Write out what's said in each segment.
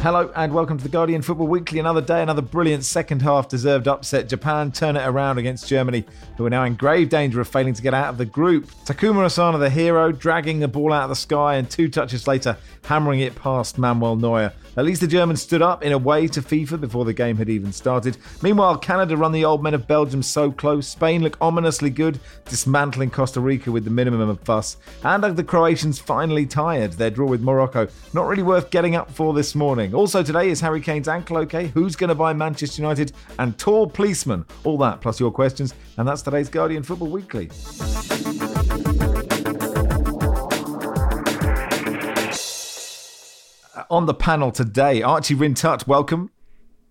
Hello and welcome to the Guardian Football Weekly. Another day, another brilliant second half deserved upset. Japan turn it around against Germany, who are now in grave danger of failing to get out of the group. Takuma Asano, the hero, dragging the ball out of the sky and two touches later, hammering it past Manuel Neuer. At least the Germans stood up in a way to FIFA before the game had even started. Meanwhile, Canada run the old men of Belgium so close. Spain look ominously good, dismantling Costa Rica with the minimum of fuss. And are the Croatians finally tired. Their draw with Morocco, not really worth getting up for this morning. Also today is Harry Kane's ankle okay? Who's going to buy Manchester United? And tall policeman. All that plus your questions. And that's today's Guardian Football Weekly. On the panel today, Archie Rhind-Tutt, welcome.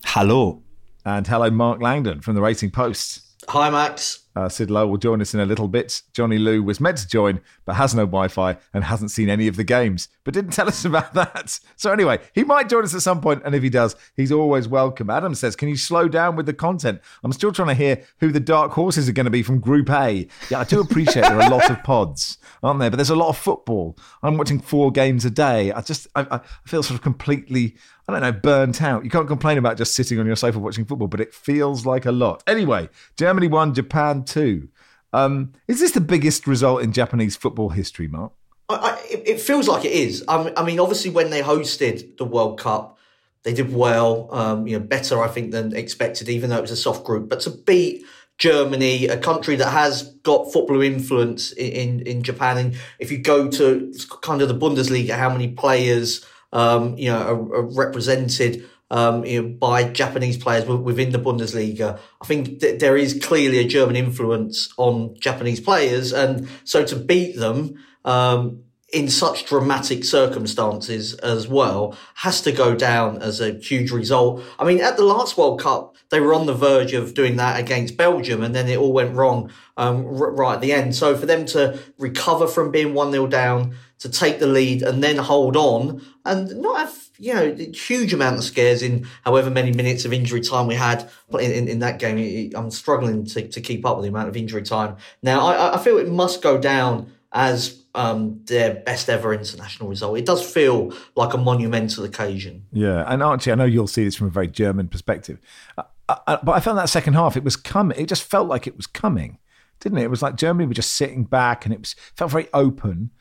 Hello. And hello, Mark Langdon from the Racing Post. Hi, Max. Uh, Sid Lowe will join us in a little bit. Johnny Liew was meant to join, but has no Wi Fi and hasn't seen any of the games, but didn't tell us about that. So, anyway, he might join us at some point, and if he does, he's always welcome. Adam says, Can you slow down with the content? I'm still trying to hear who the dark horses are going to be from Group A. Yeah, I do appreciate there are a lot of pods, aren't there? But there's a lot of football. I'm watching four games a day. I just, I, I feel sort of completely I don't know, burnt out. You can't complain about just sitting on your sofa watching football, but it feels like a lot. Anyway, Germany won, Japan two. Um, is this the biggest result in Japanese football history, Mark? I, I, it feels like it is. I mean, obviously, when they hosted the World Cup, they did well. Um, you know, better I think than expected, even though it was a soft group. But to beat Germany, a country that has got football influence in, in, in Japan, and if you go to kind of the Bundesliga, how many players um, you know, are, are represented um, you know, by Japanese players within the Bundesliga. I think that there is clearly a German influence on Japanese players, and so to beat them um, in such dramatic circumstances as well has to go down as a huge result. I mean, at the last World Cup, they were on the verge of doing that against Belgium, and then it all went wrong um, right at the end. So for them to recover from being one 0 down to take the lead and then hold on and not have you know huge amount of scares in however many minutes of injury time we had in, in, in that game. I'm struggling to, to keep up with the amount of injury time. Now I, I feel it must go down as um, their best ever international result. It does feel like a monumental occasion. Yeah, and Archie, I know you'll see this from a very German perspective, uh, uh, but I found that second half it was coming. It just felt like it was coming, didn't it? It was like Germany were just sitting back, and it was felt very open.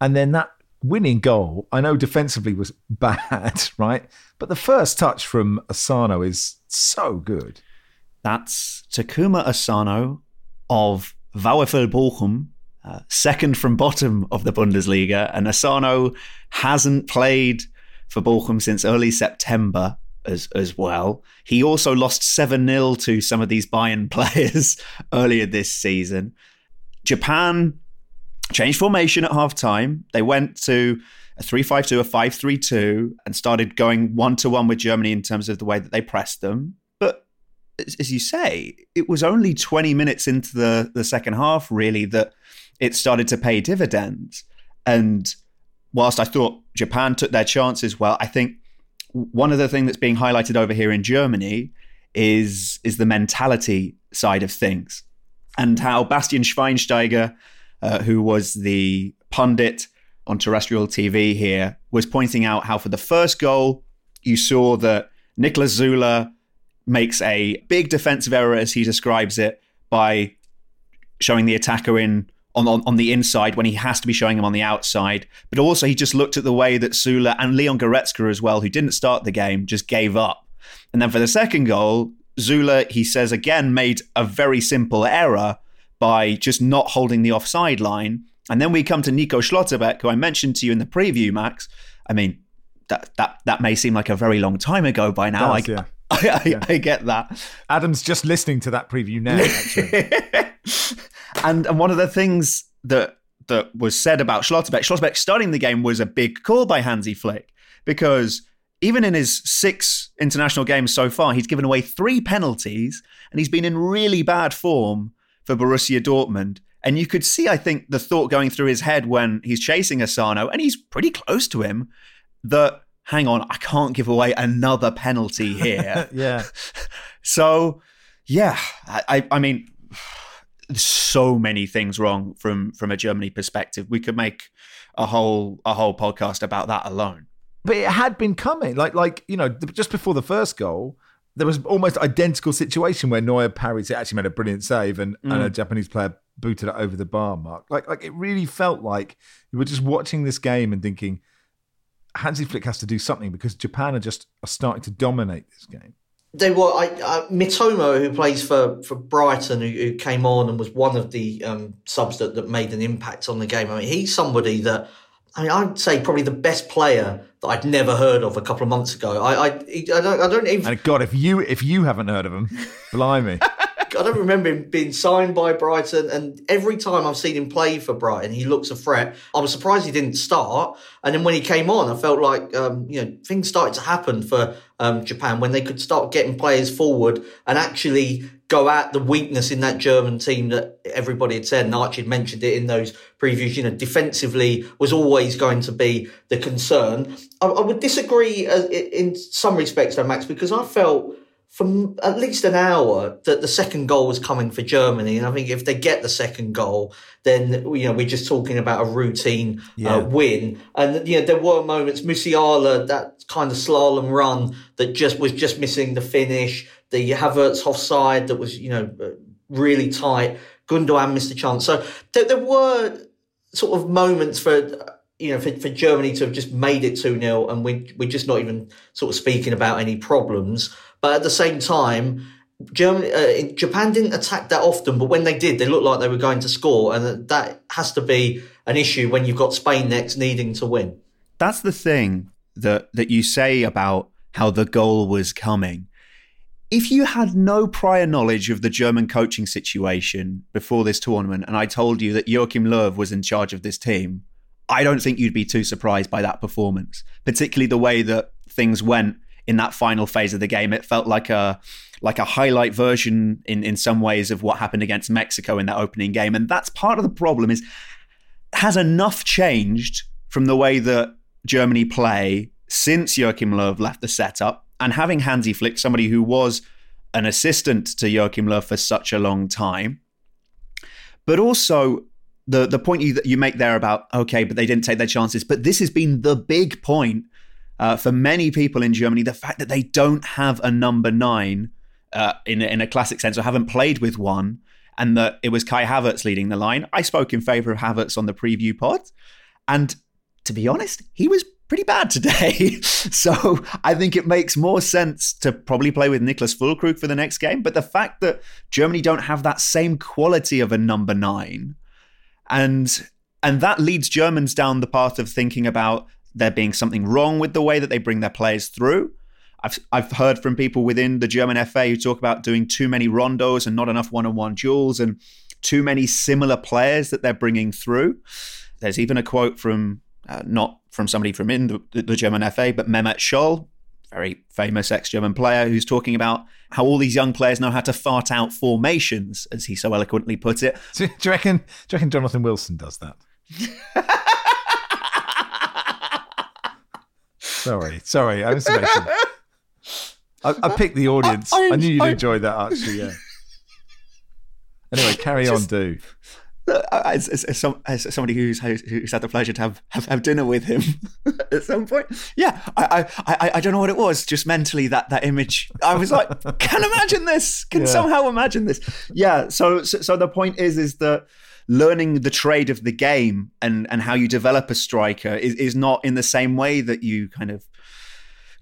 And then that winning goal, I know defensively was bad, right? But the first touch from Asano is so good. That's Takuma Asano of VfL Bochum, uh, second from bottom of the Bundesliga. And Asano hasn't played for Bochum since early September as, as well. He also lost 7 0 to some of these Bayern players earlier this season. Japan changed formation at half time. They went to a 3-5-2, a 5-3-2 and started going one-to-one with Germany in terms of the way that they pressed them. But as you say, it was only 20 minutes into the, the second half, really, that it started to pay dividends. And whilst I thought Japan took their chances well, I think one of the things that's being highlighted over here in Germany is is the mentality side of things and how Bastian Schweinsteiger – uh, who was the pundit on terrestrial TV here, was pointing out how for the first goal, you saw that Niklas Süle makes a big defensive error, as he describes it, by showing the attacker in on, on, on, the inside when he has to be showing him on the outside. But also, he just looked at the way that Süle and Leon Goretzka as well, who didn't start the game, just gave up. And then for the second goal, Süle, he says again, made a very simple error by just not holding the offside line And then we come to Nico Schlotterbeck, who I mentioned to you in the preview, Max. I mean, that that that may seem like a very long time ago by now. Does, I, yeah. I, I, I get that. Adam's just listening to that preview now, actually. and and one of the things that that was said about Schlotterbeck, Schlotterbeck starting the game was a big call by Hansi Flick because even in his six international games so far, he's given away three penalties and he's been in really bad form for Borussia Dortmund. And you could see, I think, the thought going through his head when he's chasing Asano, and he's pretty close to him, that hang on, I can't give away another penalty here. yeah. So, yeah, I, I mean, so many things wrong from from a Germany perspective. We could make a whole a whole podcast about that alone. But it had been coming, like like you know, just before the first goal, there was almost identical situation where Neuer parried it, actually made a brilliant save, and, mm. and a Japanese player booted it over the bar mark. Like like it really felt like you were just watching this game and thinking, Hansi Flick has to do something because Japan are just are starting to dominate this game. They were I, uh, Mitoma, who plays for for Brighton, who, who, came on and was one of the um, subs that, that made an impact on the game. I mean, he's somebody that I mean, I'd say probably the best player that I'd never heard of a couple of months ago. I I, I don't I don't even. And God, if you if you haven't heard of him, blimey. I don't remember him being signed by Brighton, and every time I've seen him play for Brighton, he looks a threat. I was surprised he didn't start, and then when he came on, I felt like um, you know things started to happen for um, Japan when they could start getting players forward and actually go at the weakness in that German team that everybody had said, and Archie had mentioned it in those previews. You know, defensively was always going to be the concern. I, I would disagree uh, in some respects, though, Max, because I felt for at least an hour that the second goal was coming for Germany. And I think if they get the second goal, then you know we're just talking about a routine uh, yeah. uh, win. And you know there were moments, Musiala, that kind of slalom run that just was just missing the finish. The Havertz offside that was you know really tight. Gundogan missed a chance. So there, there were sort of moments for you know, for, for Germany to have just made it 2 0 and we, we're just not even sort of speaking about any problems. But at the same time, Germany, uh, Japan didn't attack that often, but when they did, they looked like they were going to score, and that has to be an issue when you've got Spain next needing to win. That's the thing that that you say about how the goal was coming. If you had no prior knowledge of the German coaching situation before this tournament, and I told you that Joachim Löw was in charge of this team, I don't think you'd be too surprised by that performance, particularly the way that things went in that final phase of the game. It felt like a like a highlight version in in some ways of what happened against Mexico in that opening game, and that's part of the problem. Is has enough changed from the way that Germany play since Joachim Löw left the setup, and having Hansi Flick, somebody who was an assistant to Joachim Löw for such a long time, but also the the point you that you make there about okay, but they didn't take their chances. But this has been the big point uh, for many people in Germany. The fact that they don't have a number nine uh, in in a classic sense, or haven't played with one, and that it was Kai Havertz leading the line. I spoke in favour of Havertz on the preview pod, and to be honest, he was pretty bad today. so I think it makes more sense to probably play with Niklas Füllkrug for the next game. But the fact that Germany don't have that same quality of a number nine and and that leads Germans down the path of thinking about there being something wrong with the way that they bring their players through. I've I've heard from people within the German FA who talk about doing too many rondos and not enough one-on-one duels and too many similar players that they're bringing through. There's even a quote from uh, not from somebody from in the, the German FA, but Mehmet Scholl, very famous ex-German player, who's talking about how all these young players know how to fart out formations, as he so eloquently put it. Do, you reckon? Do you reckon Jonathan Wilson does that? sorry, sorry, I was I, I picked the audience. I, I, I knew you'd enjoy that, actually. Yeah. Anyway, carry Just, on, do. As, as, as, some, as, somebody who's who's had the pleasure to have have, have dinner with him at some point, yeah, I, I I don't know what it was. Just mentally, that that image, I was like, can imagine this, can yeah. somehow imagine this. Yeah. So, so so the point is is that learning the trade of the game and and how you develop a striker is is not in the same way that you kind of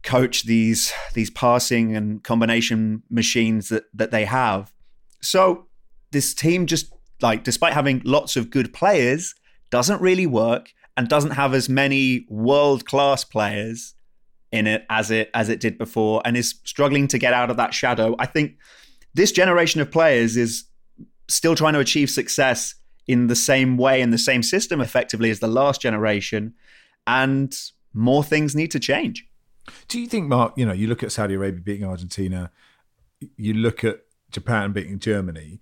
coach these these passing and combination machines that that they have. So this team just like despite having lots of good players, doesn't really work and doesn't have as many world class players in it as it as it did before and is struggling to get out of that shadow. I think this generation of players is still trying to achieve success in the same way in the same system effectively as the last generation and more things need to change. Do you think Mark, you know, you look at Saudi Arabia beating Argentina, you look at Japan beating Germany,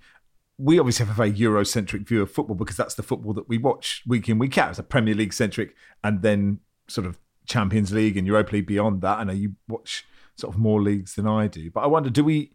we obviously have a very Eurocentric view of football because that's the football that we watch week in, week out. It's a Premier League centric and then sort of Champions League and Europa League beyond that. I know uh, you watch sort of more leagues than I do, but I wonder, do we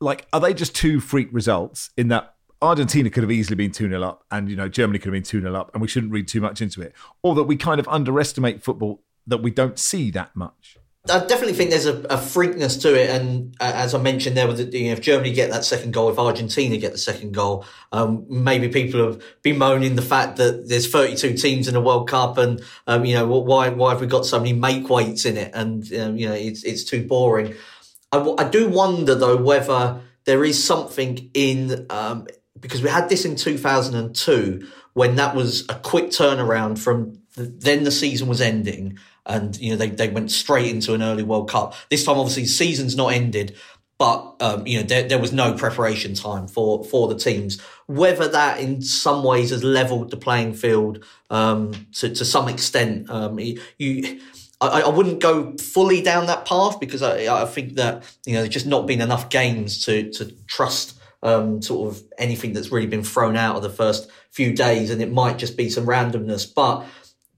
like are they just two freak results in that Argentina could have easily been 2 0 up and you know Germany could have been 2 0 up and we shouldn't read too much into it, or that we kind of underestimate football that we don't see that much? I definitely think there's a, a freakness to it, and uh, as I mentioned there, with the, you know, if Germany get that second goal, if Argentina get the second goal, um, maybe people have been moaning the fact that there's 32 teams in the World Cup, and um, you know why why have we got so many make weights in it, and um, you know it's it's too boring. I, I, do wonder though whether there is something in um, because we had this in 2002 when that was a quick turnaround from the, then the season was ending and you know they, they went straight into an early World Cup. This time, obviously, season's not ended, but um, you know there, there was no preparation time for for the teams. Whether that in some ways has leveled the playing field um, to to some extent, um, you. I, I, wouldn't go fully down that path because I, I think that you know there's just not been enough games to to trust um, sort of anything that's really been thrown out of the first few days, and it might just be some randomness. But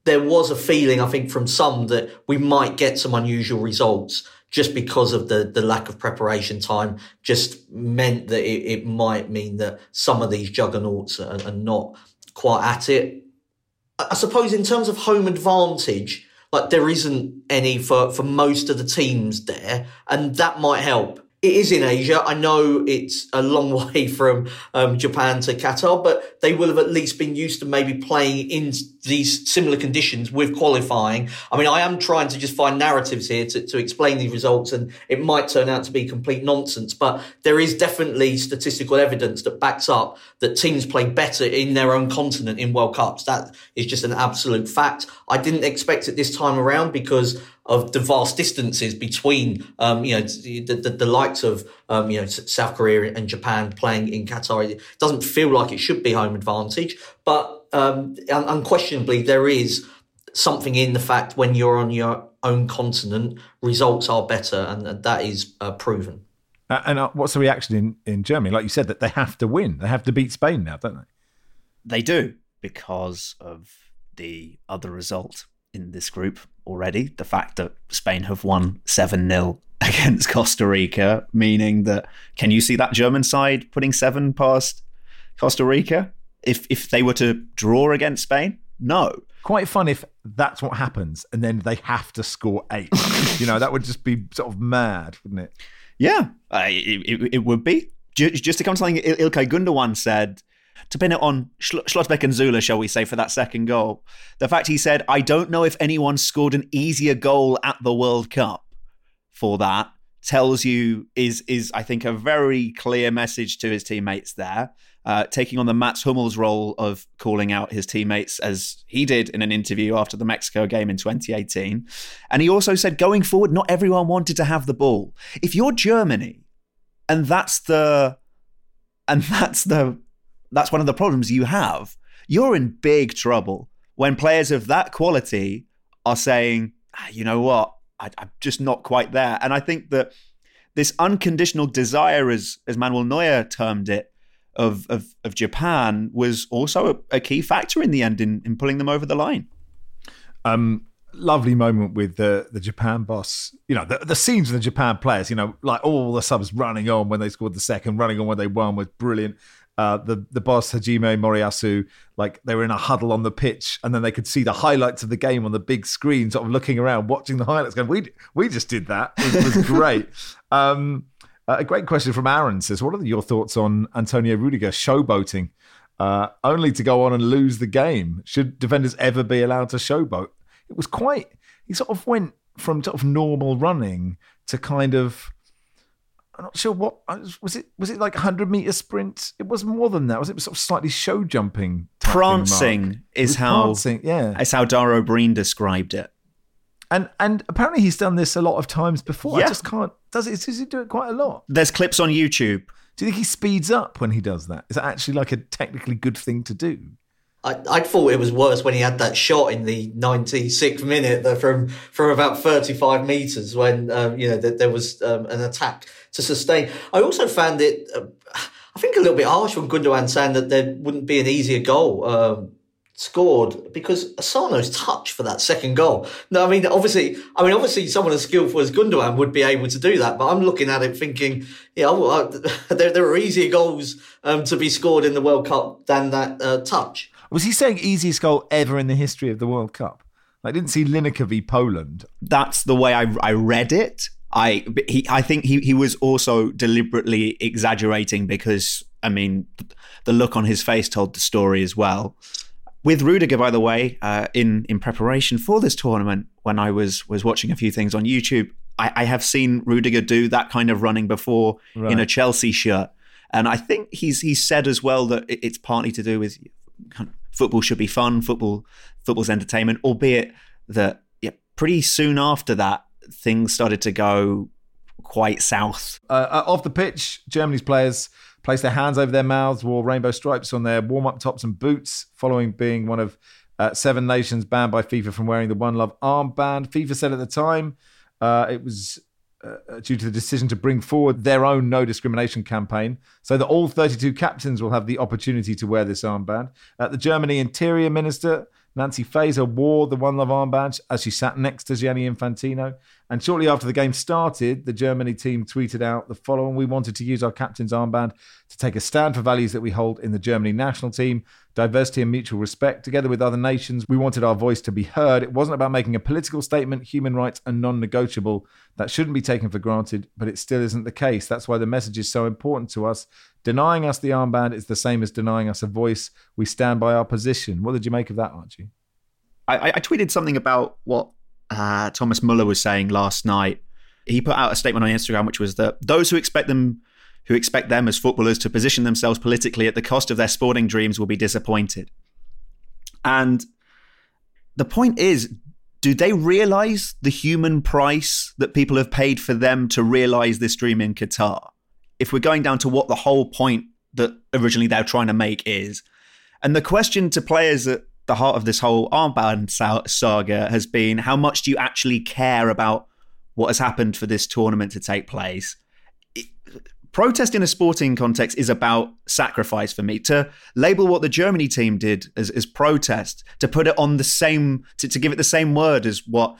there was a feeling, I think, from some that we might get some unusual results just because of the, the lack of preparation time just meant that it, it might mean that some of these juggernauts are, are not quite at it. I suppose in terms of home advantage, like there isn't any for, for most of the teams there, and that might help it is in Asia. I know it's a long way from um, Japan to Qatar, but they will have at least been used to maybe playing in these similar conditions with qualifying. I mean, I am trying to just find narratives here to, to explain these results, and it might turn out to be complete nonsense, but there is definitely statistical evidence that backs up that teams play better in their own continent in World Cups. That is just an absolute fact. I didn't expect it this time around because of the vast distances between, um, you know, the, the, the likes of, um, you know, South Korea and Japan playing in Qatar. It doesn't feel like it should be home advantage, but um, unquestionably there is something in the fact when you're on your own continent, results are better, and that is uh, proven. Uh, and uh, what's the reaction in, in Germany? Like you said, that they have to win, they have to beat Spain now, don't they? They do because of the other result in this group already. The fact that Spain have won 7 0 against Costa Rica, meaning that can you see that German side putting seven past Costa Rica if, if they were to draw against Spain? No. Quite fun if that's what happens and then they have to score eight. you know, that would just be sort of mad, wouldn't it? Yeah, uh, it, it, it, would be. Just to come to something Ilkay Gundogan said, to pin it on Schlotterbeck and Süle, shall we say, for that second goal. The fact he said, I don't know if anyone scored an easier goal at the World Cup for that tells you is is I think a very clear message to his teammates there, uh, taking on the Mats Hummels role of calling out his teammates as he did in an interview after the Mexico game in 2018, and he also said going forward, not everyone wanted to have the ball. If you're Germany, and that's the and that's the that's one of the problems you have. You're in big trouble when players of that quality are saying, ah, you know what, I, am just not quite there. And I think that this unconditional desire, as as Manuel Neuer termed it, of of, of Japan was also a, a, key factor in the end in, in pulling them over the line. Um, lovely moment with the the Japan boss. You know, the, the scenes of the Japan players. You know, like all the subs running on when they scored the second, running on when they won was brilliant uh, the the boss Hajime Moriyasu, like they were in a huddle on the pitch, and then they could see the highlights of the game on the big screen, sort of looking around, watching the highlights, going, "We we just did that. It was, was great." um, uh, a great question from Aaron says, "What are your thoughts on Antonio Rudiger showboating, uh, only to go on and lose the game? Should defenders ever be allowed to showboat?" It was quite. He sort of went from sort of normal running to kind of I'm not sure what uh, was it. Was it like a hundred meter sprint? It was more than that. Was it sort of slightly show jumping? Prancing is how. Prancing, yeah. Is how Dara Ó Briain described it. And and apparently he's done this a lot of times before. Yeah. I just can't. Does it? Does he do it quite a lot? There's clips on YouTube. Do you think he speeds up when he does that? Is that actually like a technically good thing to do? I, I thought it was worse when he had that shot in the 96th minute from from about 35 meters when um, you know that there was um, an attack to sustain. I also found it, uh, I think, a little bit harsh when Gundogan saying that there wouldn't be an easier goal. Um, scored because Asano's touch for that second goal. No, I mean obviously, I mean obviously, someone as skillful as Gundogan would be able to do that. But I'm looking at it thinking, yeah, well, I, there there are easier goals um, to be scored in the World Cup than that uh, touch. Was he saying easiest goal ever in the history of the World Cup? I didn't see Lineker v Poland. That's the way I, I read it. I he I think he he was also deliberately exaggerating because I mean the look on his face told the story as well. With Rudiger, by the way, uh, in in preparation for this tournament, when I was was watching a few things on YouTube, I, I have seen Rudiger do that kind of running before Right. in a Chelsea shirt, and I think he's he's said as well that it's partly to do with football should be fun, football football's entertainment, albeit that yeah, pretty soon after that things started to go quite south. Uh, uh, off the pitch, Germany's players placed their hands over their mouths, wore rainbow stripes on their warm up tops and boots, following being one of uh, seven nations banned by FIFA from wearing the One Love armband. FIFA said at the time uh, it was uh, due to the decision to bring forward their own no discrimination campaign, so that all 32 captains will have the opportunity to wear this armband. Uh, the Germany Interior Minister. Nancy Faeser wore the One Love armband as she sat next to Gianni Infantino. And shortly after the game started, the Germany team tweeted out the following We wanted to use our captain's armband to take a stand for values that we hold in the Germany national team diversity and mutual respect. Together with other nations, we wanted our voice to be heard. It wasn't about making a political statement, human rights are non negotiable. That shouldn't be taken for granted, but it still isn't the case. That's why the message is so important to us. Denying us the armband is the same as denying us a voice. We stand by our position. What did you make of that, Archie? I, I tweeted something about what uh, Thomas Muller was saying last night. He put out a statement on Instagram, which was that those who expect them, who expect them as footballers to position themselves politically at the cost of their sporting dreams, will be disappointed. And the point is, do they realize the human price that people have paid for them to realize this dream in Qatar? If we're going down to what the whole point that originally they're trying to make is, and the question to players at the heart of this whole armband saga has been how much do you actually care about what has happened for this tournament to take place? Protest in a sporting context is about sacrifice for me. To label what the Germany team did as, as protest, to put it on the same, to, to give it the same word as what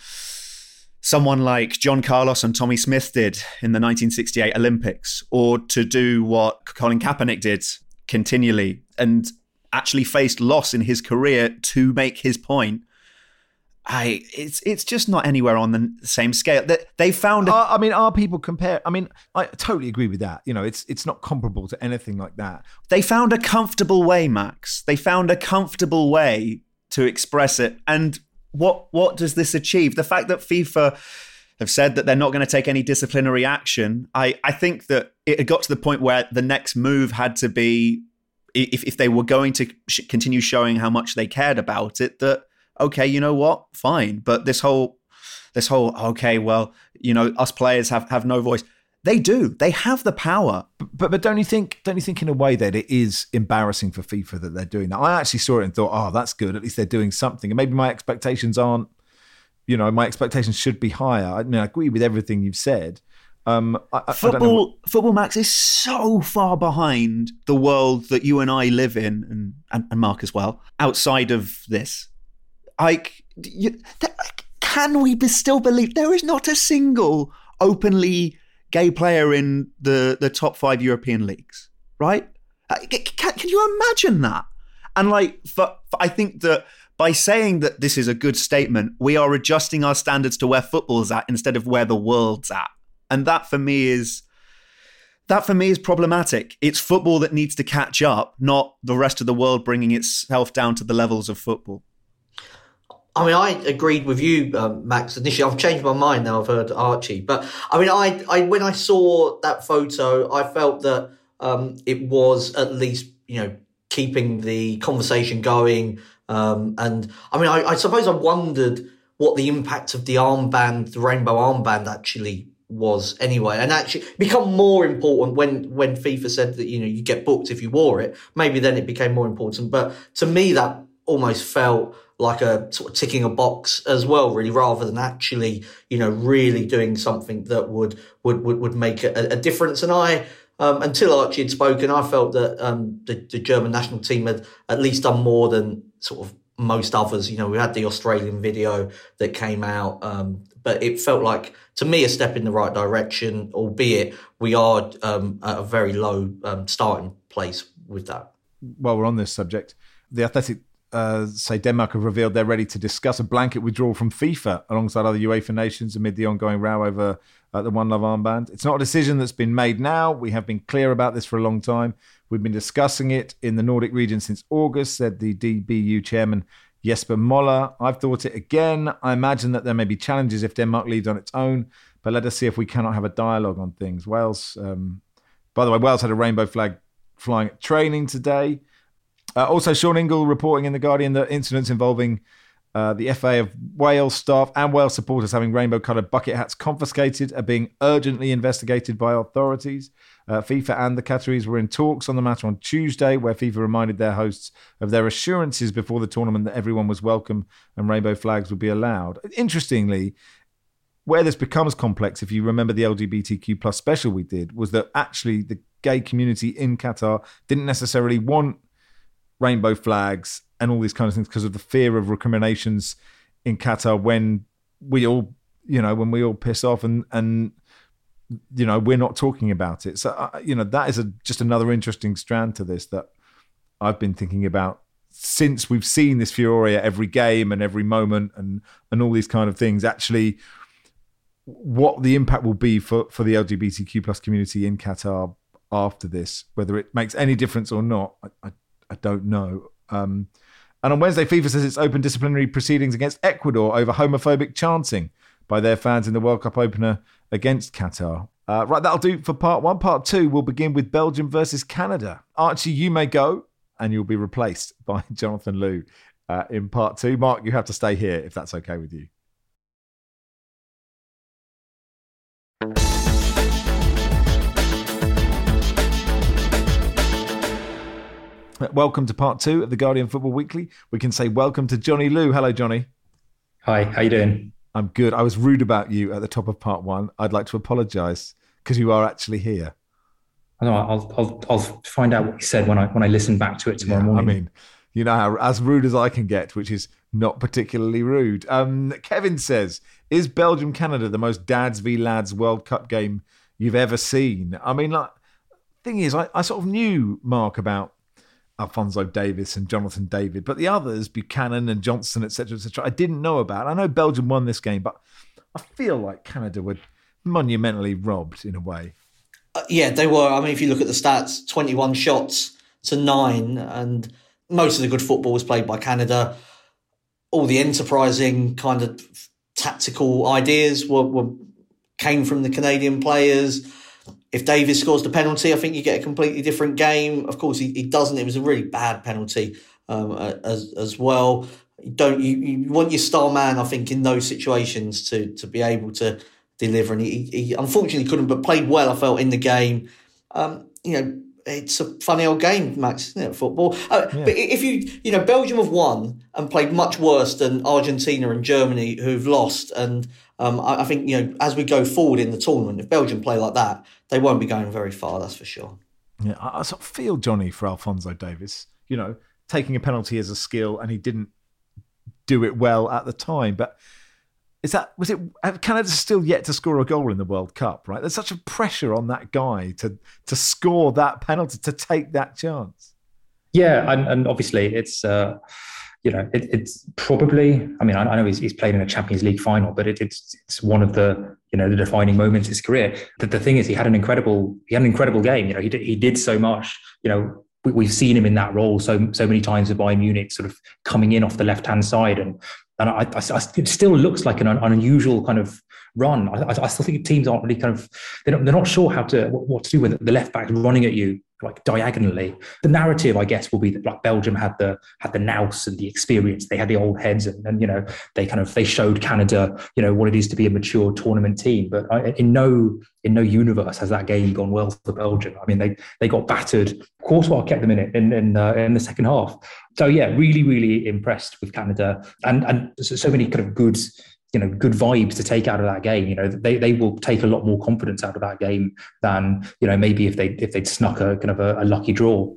someone like John Carlos and Tommie Smith did in the 1968 Olympics, or to do what Colin Kaepernick did continually and actually faced loss in his career to make his point. I it's it's just not anywhere on the same scale. They, they found a, Are, I mean, are people compare? I mean, I totally agree with that. You know, it's it's not comparable to anything like that. they found a comfortable way, Max. They found a comfortable way to express it. And what what does this achieve? The fact that FIFA have said that they're not going to take any disciplinary action. I, I think that it got to the point where the next move had to be if, if they were going to sh- continue showing how much they cared about it that okay you know what fine but this whole this whole okay well you know us players have have no voice they do they have the power But but don't you think don't you think in a way that it is embarrassing for FIFA that they're doing that? I actually saw it and thought, oh, that's good. At least they're doing something. And maybe my expectations aren't, you know, my expectations should be higher. I mean, I agree with everything you've said. Um, I, I- I football football max is so far behind the world that you and I live in and and, and Mark as well outside of this. Like can we be still believe there is not a single openly gay player in the the top 5 European leagues right? Can, can you imagine that? And like for, for- I think that by saying that this is a good statement we are adjusting our standards to where football's at instead of where the world's at and that for me is that for me is problematic. It's football that needs to catch up, not the rest of the world bringing itself down to the levels of football. I mean, I agreed with you, um, Max. Initially, I've changed my mind now. I've heard Archie, but I mean, I, I when I saw that photo, I felt that um, it was at least you know keeping the conversation going. Um, and I mean, I, I suppose I wondered what the impact of the armband, the rainbow armband, actually was anyway, and actually become more important when when FIFA said that you know you get booked if you wore it. Maybe then it became more important, but to me that almost felt like a sort of ticking a box as well, really, rather than actually you know really doing something that would would would, would make a, a difference. And I. Um, until Archie had spoken, I felt that um, the, the German national team had at least done more than sort of most others. You know, we had the Australian video that came out, um, but it felt like to me a step in the right direction, albeit we are um, at a very low um, starting place with that. While we're on this subject, the Athletic uh, say Denmark have revealed they're ready to discuss a blanket withdrawal from FIFA alongside other UEFA nations amid the ongoing row over uh, the One Love armband. It's not a decision that's been made now. We have been clear about this for a long time. We've been discussing it in the Nordic region since August, said the DBU chairman Jesper Moller. I've thought it again. I imagine that there may be challenges if Denmark leads on its own, but let us see if we cannot have a dialogue on things. Wales, um, by the way, Wales had a rainbow flag flying at training today. Uh, also, Sean Ingle reporting in The Guardian that incidents involving uh, the FA of Wales staff and Wales supporters having rainbow coloured bucket hats confiscated are being urgently investigated by authorities. Uh, FIFA and the Qataris were in talks on the matter on Tuesday, where FIFA reminded their hosts of their assurances before the tournament that everyone was welcome and rainbow flags would be allowed. Interestingly, where this becomes complex, if you remember the LGBTQ plus special we did, was that actually the gay community in Qatar didn't necessarily want rainbow flags and all these kind of things because of the fear of recriminations in Qatar when we all, you know, when we all piss off and and you know we're not talking about it. So uh, you know that is a, just another interesting strand to this that I've been thinking about since we've seen this furore at every game and every moment and and all these kind of things. Actually, what the impact will be for for the LGBTQ plus community in Qatar after this, whether it makes any difference or not, I, I, I don't know. Um, and on Wednesday, FIFA says it's open disciplinary proceedings against Ecuador over homophobic chanting by their fans in the World Cup opener against Qatar. Uh, right, that'll do for part one. Part two, we'll begin with Belgium versus Canada. Archie, you may go, and you'll be replaced by Jonathan Liew uh, in part two. Mark, you have to stay here if that's okay with you. Welcome to part two of the Guardian Football Weekly. We can say welcome to Johnny Liew. Hello, Johnny. Hi, how you doing? I'm good. I was rude about you at the top of part one. I'd like to apologise because you are actually here. I know. I'll, I'll I'll find out what you said when I when I listen back to it tomorrow yeah, morning. I mean, you know how as rude as I can get, which is not particularly rude. Um, Kevin says, "Is Belgium Canada the most dads v lads World Cup game you've ever seen?" I mean, like, thing is, I, I sort of knew Mark about Alphonso Davies and Jonathan David, but the others, Buchanan and Johnston, etc., etc., I didn't know about. I know Belgium won this game, but I feel like Canada were monumentally robbed in a way. Uh, yeah, they were. I mean, if you look at the stats, twenty-one shots to nine, and most of the good football was played by Canada. All the enterprising kind of tactical ideas were, were came from the Canadian players if Davies scores the penalty, I think you get a completely different game. Of course, he, he doesn't. It was a really bad penalty um, as as well. You don't you, you want your star man? I think in those situations to to be able to deliver, and he, he unfortunately couldn't, but played well. I felt in the game. Um, you know, it's a funny old game, Max, isn't it? Football. Uh, yeah. But if you, you know, Belgium have won and played much worse than Argentina and Germany, who've lost. And um, I, I, think, you know, as we go forward in the tournament, if Belgium play like that, they won't be going very far, that's for sure. Yeah, I, I sort of feel Johnny for Alphonso Davies. you know, taking a penalty as a skill and he didn't do it well at the time. But is that was it? Canada's still yet to score a goal in the World Cup, right? There's such a pressure on that guy to to score that penalty, to take that chance. Yeah, and, and obviously it's uh, you know, it, it's probably. I mean, I, I know he's, he's, played in a Champions League final, but it, it's it's one of the you know the defining moments of his career. The, the thing is, he had an incredible he had an incredible game. You know, he did he did so much. You know, we, have seen him in that role so so many times with Bayern Munich, sort of coming in off the left hand side, and and I, I, it still looks like an, an unusual kind of run. I, I, still think teams aren't really kind of they're not, they're not sure how to what, what to do with the left back running at you like diagonally. The narrative, I guess, will be that like Belgium had the had the nous and the experience. They had the old heads, and, and you know they kind of they showed Canada, you know, what it is to be a mature tournament team. But in no in no universe has that game gone well for Belgium. I mean, they they got battered. Courtois kept them in it in in, uh, in the second half. So yeah, really really impressed with Canada, and and so many kind of good you know good vibes to take out of that game. You know, they they will take a lot more confidence out of that game than you know maybe if they if they'd snuck a kind of a, a lucky draw.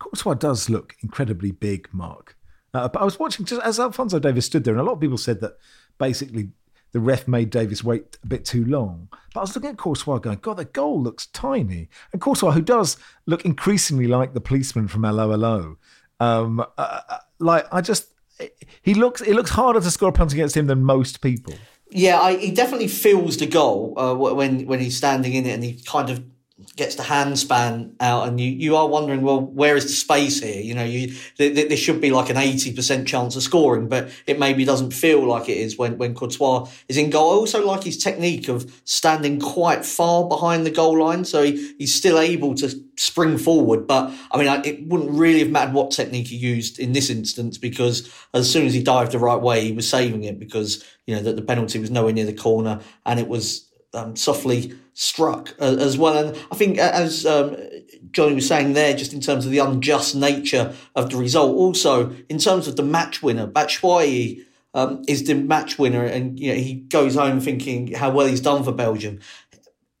Courtois does look incredibly big, Mark. Uh, but I was watching just as Alphonso Davies stood there, and a lot of people said that basically the ref made Davies wait a bit too long. But I was looking at Courtois going, God, the goal looks tiny. And Courtois, who does look increasingly like the policeman from Allo Allo, um, uh, uh like I just he looks it looks harder to score penalty against him than most people. Yeah, I, he definitely feels the goal uh, when when he's standing in it, and he kind of gets the handspan out, and you, you are wondering, well, where is the space here? You know, you there, there should be like an eighty percent chance of scoring, but it maybe doesn't feel like it is when when Courtois is in goal. I also like his technique of standing quite far behind the goal line, so he, he's still able to spring forward. But I mean, it wouldn't really have mattered what technique he used in this instance because as soon as he dived the right way, he was saving it because you know that the penalty was nowhere near the corner and it was um, softly struck uh, as well. And I think, as um, Johnny was saying there, just in terms of the unjust nature of the result, also in terms of the match winner, Batshuayi um, is the match winner, and you know he goes home thinking how well he's done for Belgium.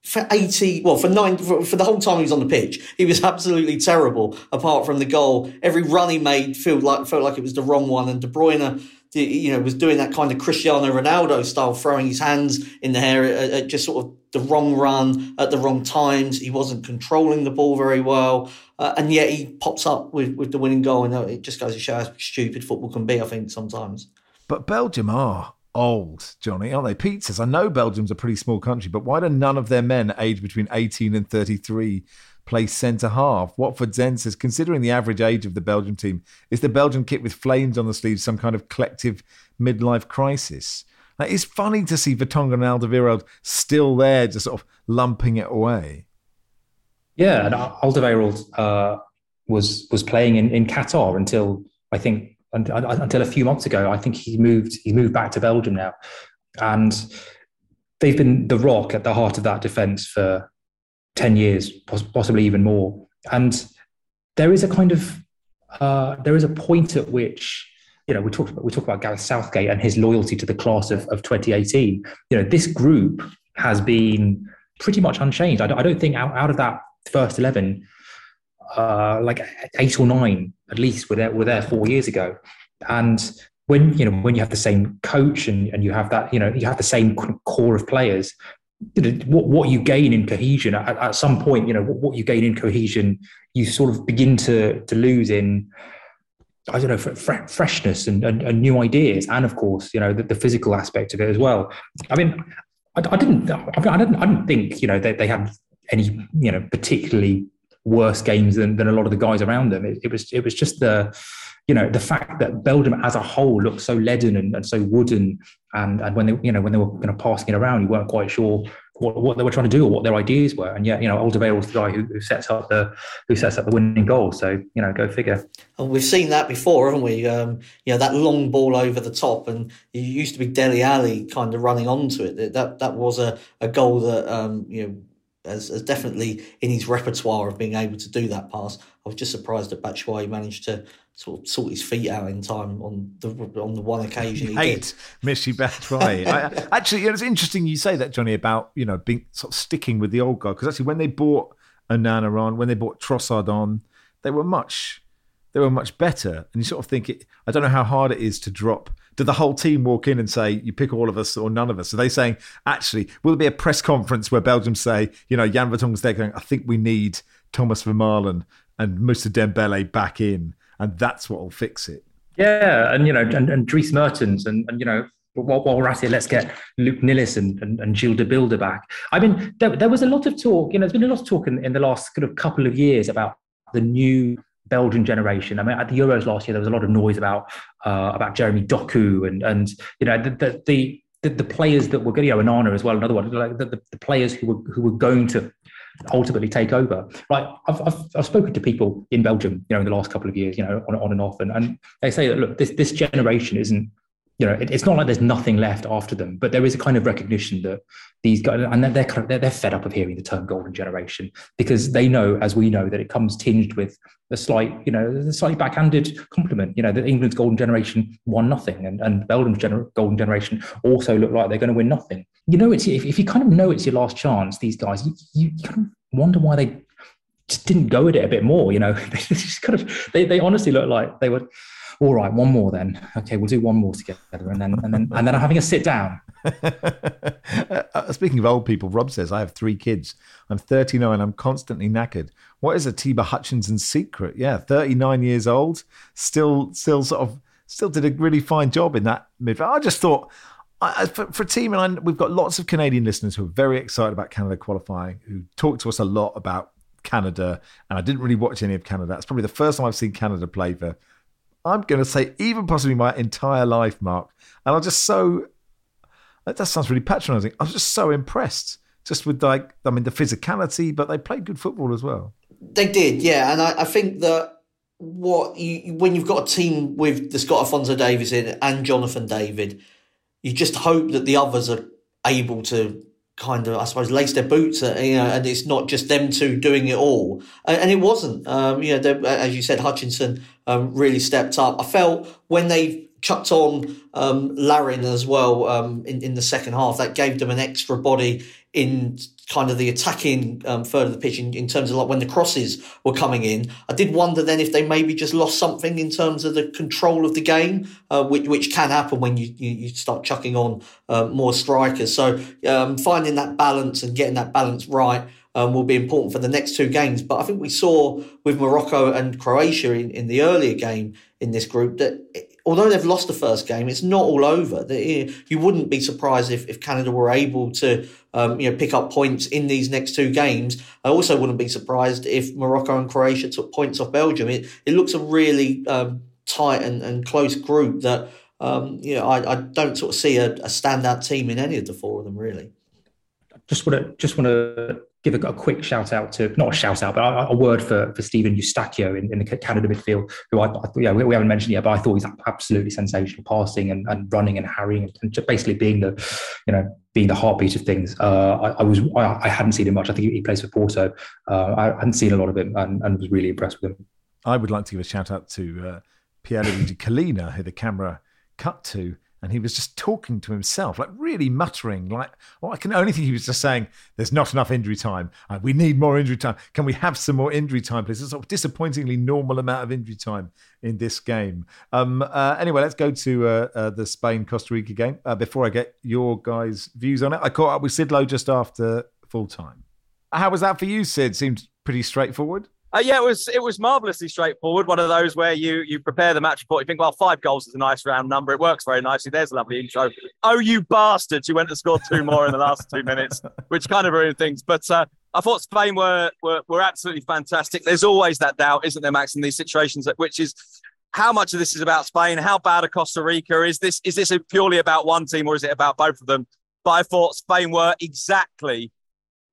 For eighty, well, for nine, for, for the whole time he was on the pitch, he was absolutely terrible. Apart from the goal, every run he made felt like felt like it was the wrong one, and De Bruyne you know, was doing that kind of Cristiano Ronaldo style, throwing his hands in the air at, at, just sort of the wrong run at the wrong times. He wasn't controlling the ball very well. Uh, and yet he pops up with, with the winning goal. And it just goes to show how stupid football can be, I think, sometimes. But Belgium are old, Johnny, aren't they? Pizzas. I know Belgium's a pretty small country, but why do none of their men aged between 18 and 33 Play centre half. Watford Zen says, considering the average age of the Belgium team, is the Belgian kit with flames on the sleeves some kind of collective midlife crisis? Like, it's funny to see Vertonghen and Alderweireld still there, just sort of lumping it away. Yeah, and Alderweireld uh, was was playing in, in Qatar until I think until a few months ago. I think he moved he moved back to Belgium now, and they've been the rock at the heart of that defence for 10 years, possibly even more. And there is a kind of, uh, there is a point at which, you know, we talked about, we talk about Gareth Southgate and his loyalty to the class of, of 2018. You know, this group has been pretty much unchanged. I don't, I don't think out, out of that first 11, uh, like eight or nine at least were there, were there four years ago. And when you know when you have the same coach and, and you have that you know you have the same core of players what, what you gain in cohesion at, at some point, you know, what, what, you gain in cohesion, you sort of begin to to lose in, I don't know, fre- freshness and, and, and, new ideas, and of course, you know, the, the, physical aspect of it as well. I mean, I, I didn't, I didn't, I didn't think, you know, they, they had any, you know, particularly worse games than, than a lot of the guys around them. It, it was, it was just the you know the fact that Belgium as a whole looked so leaden and, and so wooden, and and when they you know when they were kind of passing it around, you weren't quite sure what, what they were trying to do or what their ideas were. And yet, you know, Alderweireld was the guy who, who, sets up the who sets up the winning goal. So you know, go figure. We've seen that before, haven't we? Um, you know, that long ball over the top, and it used to be Dele Alli kind of running onto it. That that was a, a goal that um, you know as, definitely in his repertoire of being able to do that pass. I was just surprised that Batshuayi managed to sort of sort his feet out in time on the on the one occasion he hate Michy Batshuayi. actually, it's interesting you say that, Johnny, about you know being sort of sticking with the old guy because actually when they bought Onana on, when they bought Trossard on, they were much they were much better. And you sort of think it. I don't know how hard it is to drop. Did the whole team walk in and say, "You pick all of us or none of us"? Are they saying, actually, will there be a press conference where Belgium say, you know, Jan Vertonghen's there going, "I think we need Thomas Vermaelen and Moussa Dembele back in," and that's what will fix it. Yeah, and you know, and, and Dries Mertens, and, and you know, while, while we're at it, let's get Luc Nilis and, and, and Gilles de Bilde back. I mean, there, there, was a lot of talk, you know, there's been a lot of talk in, in the last kind of couple of years about the new Belgian generation. I mean, at the Euros last year, there was a lot of noise about uh, about Jeremy Doku and and you know the the, the the, players that were going, you know, Onana as well, another one, like the, the, the, players who were who were going to ultimately take over. Right, I've, I've, I've spoken to people in Belgium, you know, in the last couple of years, you know, on, on and off, and, and they say that look, this this generation isn't you know, it, it's not like there's nothing left after them, but there is a kind of recognition that these guys, and they're kind of, they're, they're fed up of hearing the term golden generation because they know, as we know, that it comes tinged with a slight, you know, a slightly backhanded compliment. You know, that England's golden generation won nothing, and, and Belgium's gener- golden generation also look like they're going to win nothing. You know, it's if, if you kind of know it's your last chance, these guys, you, you kind of wonder why they just didn't go at it a bit more. You know, they just kind of they, they honestly look like they were all right, one more then. Okay, we'll do one more together, and then and then and then I'm having a sit down. uh, speaking of old people, Rob says I have three kids. I'm 39. I'm constantly knackered. What is Atiba Hutchinson's secret? Yeah, 39 years old, still still sort of still did a really fine job in that midfield. I just thought. I, for, for a team, and I, we've got lots of Canadian listeners who are very excited about Canada qualifying, who talk to us a lot about Canada. And I didn't really watch any of Canada. It's probably the first time I've seen Canada play for I'm going to say even possibly my entire life, Mark. And I'm just so, that sounds really patronizing. I was just so impressed just with like, I mean, the physicality, but they played good football as well. They did, yeah. And I, I think that what you, when you've got a team with the Scott Alphonso Davies in and Jonathan David, you just hope that the others are able to kind of, I suppose, lace their boots, uh, you know, and it's not just them two doing it all. And, and it wasn't. Um, you know, as you said, Hutchinson um, really stepped up. I felt when they chucked on um, Larin as well um, in, in the second half, that gave them an extra body in kind of the attacking um, third of the pitch in, in, terms of like when the crosses were coming in. I did wonder then if they maybe just lost something in terms of the control of the game, uh, which, which can happen when you, you, you start chucking on uh, more strikers. So um, finding that balance and getting that balance right um, will be important for the next two games. But I think we saw with Morocco and Croatia in, in the earlier game in this group that although they've lost the first game, it's not all over. You wouldn't be surprised if, if Canada were able to um, you know pick up points in these next two games. I also wouldn't be surprised if Morocco and Croatia took points off Belgium. It it looks a really um, tight and, and close group that um, you know I, I don't sort of see a, a standout team in any of the four of them really. Just want to just want to give a, a, quick shout out to not a shout out, but a, a word for for Stephen Eustáquio in, in, the Canada midfield, who I, I yeah we, we, haven't mentioned yet, but I thought he's absolutely sensational, passing and, and running and harrying and just basically being the you know being the heartbeat of things. Uh, I, I, was I, I, hadn't seen him much. I think he, plays for Porto. Uh, I hadn't seen a lot of him and, and, was really impressed with him. I would like to give a shout out to uh, Pierluigi Collina, who the camera cut to and he was just talking to himself, like really muttering. Like, well, I can only think he was just saying, "There's not enough injury time. Uh, we need more injury time. Can we have some more injury time, please?" It's a sort of disappointingly normal amount of injury time in this game. Um, uh, anyway, let's go to uh, uh the Spain Costa Rica game. Uh, before I get your guys' views on it, I caught up with Sid Lowe just after full time. How was that for you, Sid? Seemed pretty straightforward. Uh, yeah, it was it was marvelously straightforward. One of those where you you prepare the match report, you think, well, five goals is a nice round number. It works very nicely. There's a lovely intro. Oh, you bastards! You went to score two more in the last two minutes, which kind of ruined things. But uh, I thought Spain were, were were absolutely fantastic. There's always that doubt, isn't there, Max, in these situations, which is how much of this is about Spain? How bad are Costa Rica? Is this is this purely about one team or is it about both of them? But I thought Spain were exactly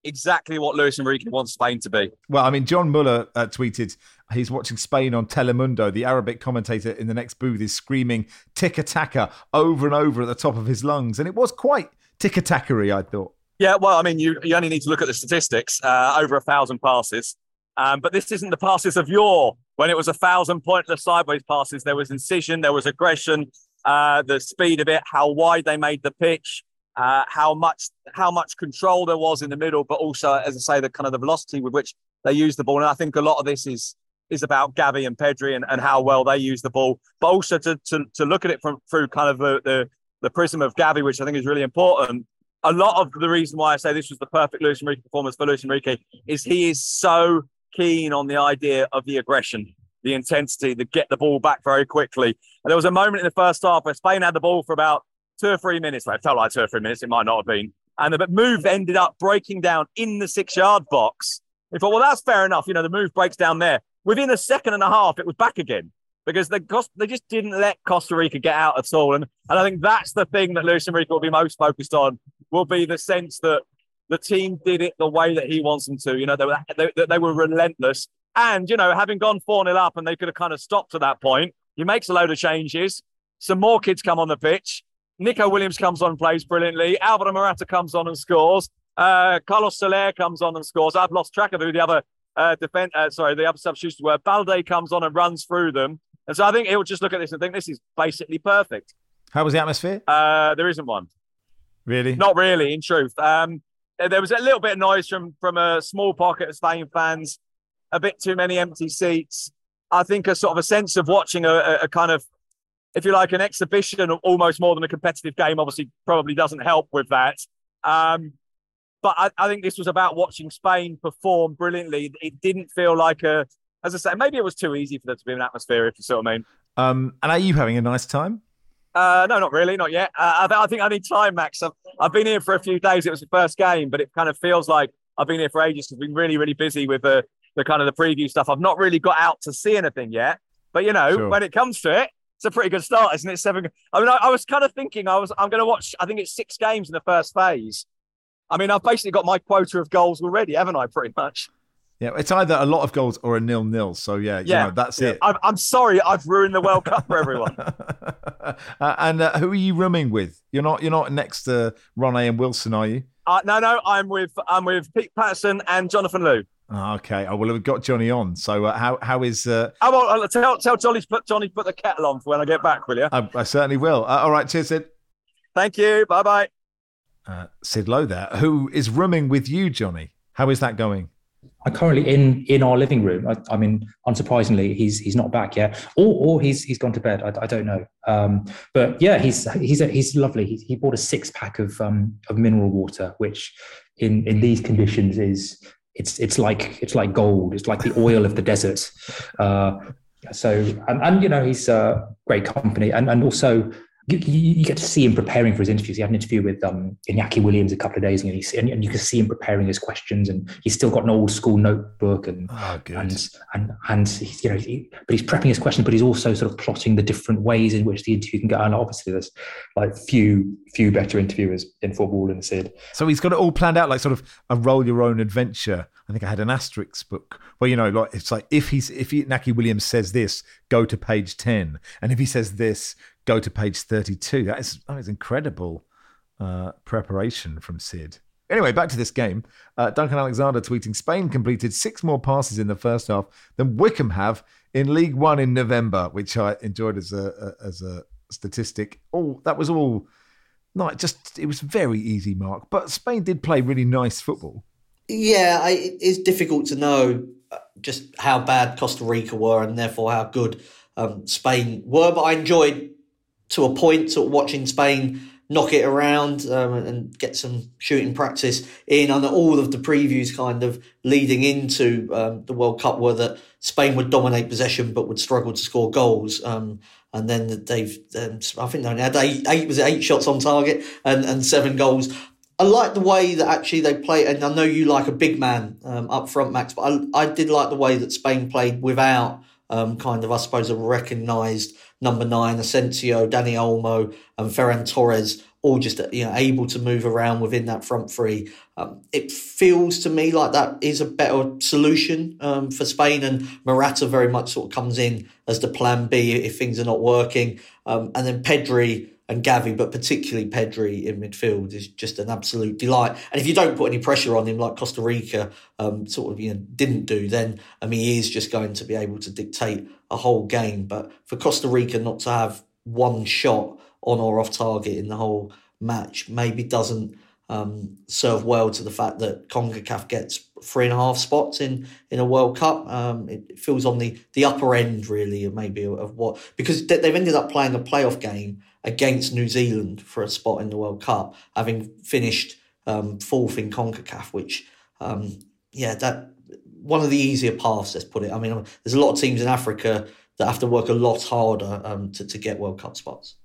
exactly what Luis Enrique wants Spain to be. Well, I mean, John Muller uh, tweeted he's watching Spain on Telemundo. The Arabic commentator in the next booth is screaming "Tic Taka" over and over at the top of his lungs, and it was quite tick tic I thought. Yeah, well, I mean, you, you only need to look at the statistics uh, over a thousand passes. Um, but this isn't the passes of yore when it was a thousand pointless sideways passes. There was incision, there was aggression, uh, the speed of it, how wide they made the pitch, uh, how much how much control there was in the middle, but also, as I say, the kind of the velocity with which they use the ball. And I think a lot of this is is about Gavi and Pedri and, and how well they use the ball, but also to to, to look at it from through kind of the, the the prism of Gavi, which I think is really important. A lot of the reason why I say this was the perfect Luis Enrique performance for Luis Enrique is he is so keen on the idea of the aggression, the intensity, the get the ball back very quickly. And there was a moment in the first half where Spain had the ball for about two or three minutes left. Felt like two or three minutes. It might not have been. And the move ended up breaking down in the six yard box. He thought, well, that's fair enough. You know, the move breaks down there. within a second and a half, it was back again because they they just didn't let Costa Rica get out at all. And and I think that's the thing that Luis Enrique will be most focused on will be the sense that the team did it the way that he wants them to. You know, they were they, they were relentless. And you know, having gone four 0 up and they could have kind of stopped at that point, he makes a load of changes. Some more kids come on the pitch. Nico Williams comes on and plays brilliantly. Alvaro Morata comes on and scores. Uh, Carlos Soler comes on and scores. I've lost track of who the other uh, defense, uh, sorry, the other substitutes were. Balde comes on and runs through them. And so I think he'll just look at this and think this is basically perfect. How was the atmosphere? Uh, there isn't one. Really? Not really, in truth. Um, there was a little bit of noise from from a small pocket of Spain fans, a bit too many empty seats. I think a sort of a sense of watching a, a kind of, if you like, an exhibition almost more than a competitive game. Obviously, probably doesn't help with that. Um, but I, I, think this was about watching Spain perform brilliantly. It didn't feel like a, as I say, maybe it was too easy for there to be an atmosphere, if you see what I mean. Um, and are you having a nice time? Uh, no, not really, not yet. Uh, I, I, think I need time, Max. I've, I've, been here for a few days. It was the first game, but it kind of feels like I've been here for ages. I've been really, really busy with the, the kind of the preview stuff. I've not really got out to see anything yet. But you know, sure. when it comes to it, it's a pretty good start, isn't it? Seven. I mean, I, I was kind of thinking I was I'm going to watch. I think it's six games in the first phase, I mean, I've basically got my quota of goals already, haven't I? Pretty much. Yeah, it's either a lot of goals or a nil nil. So yeah, yeah, know, that's yeah. it. I'm, I'm, sorry, I've ruined the World Cup for everyone. uh, and uh, who are you rooming with? You're not you're not next to Ronnie and Wilson, are you? Uh, no, no, I'm with I'm with Pete Patterson and Jonathan Liew. Oh, okay, I will have got Johnny on. So uh, how how is? Uh... I will tell tell Johnny to put Johnny put the kettle on for when I get back. Will you? I, I certainly will. Uh, all right, cheers, Sid. Thank you. Bye bye uh, Sid Lowe there, who is rooming with you, Johnny. How is that going? I'm currently in in our living room. I, I, mean, unsurprisingly, he's he's not back yet, or or he's he's gone to bed. I, I don't know. Um, but yeah, he's he's he's lovely. He, he bought a six pack of um, of mineral water, which in in these conditions is it's it's like it's like gold. It's like the oil of the desert. Uh, so and, and you know he's uh, great company, and and also you, you, get to see him preparing for his interviews. He had an interview with um, Iñaki Williams a couple of days ago, and, he, and, and, you can see him preparing his questions. And he's still got an old school notebook, and oh, and and and he's, you know, he, but he's prepping his questions, but he's also sort of plotting the different ways in which the interview can go. And obviously, there's like few few better interviewers in football than Sid. So he's got it all planned out, like sort of a roll your own adventure. I think I had an asterisk book where you know, like it's like if he's if Iñaki Williams says this, go to page ten, and if he says this, go to page 32. That is, that is incredible uh, preparation from Sid. Anyway, back to this game. Uh, Duncan Alexander tweeting Spain completed six more passes in the first half than Wycombe have in League One in November, which I enjoyed as a, a as a statistic. Oh, that was all not just it was very easy, Mark. But Spain did play really nice football. Yeah, I, it's difficult to know uh, just how bad Costa Rica were and therefore how good um, Spain were. But I enjoyed to a point, sort of watching Spain knock it around um, and get some shooting practice in. And all of the previews kind of leading into um, the World Cup were that Spain would dominate possession but would struggle to score goals. Um, and then they've, um, I think they had eight, eight was eight shots on target and, and seven goals. I like the way that actually they play, and I know you like a big man um, up front, Max, but I, I did like the way that Spain played without um, kind of, I suppose, a recognised number nine, Asensio, Dani Olmo, and Ferran Torres, all just you know able to move around within that front three. Um, it feels to me like that is a better solution um, for Spain, and Morata very much sort of comes in as the plan B if things are not working, um, and then Pedri and Gavi, but particularly Pedri in midfield is just an absolute delight. And if you don't put any pressure on him, like Costa Rica um, sort of you know didn't do, then I mean he is just going to be able to dictate a whole game. But for Costa Rica not to have one shot on or off target in the whole match maybe doesn't um, serve well to the fact that CONCACAF gets three and a half spots in, in a World Cup. Um, it feels on the, the upper end, really, maybe of, what, because they've ended up playing a playoff game against New Zealand for a spot in the World Cup, having finished um, fourth in CONCACAF, which, um, yeah, that one of the easier paths, let's put it. I mean, there's a lot of teams in Africa that have to work a lot harder um, to, to get World Cup spots.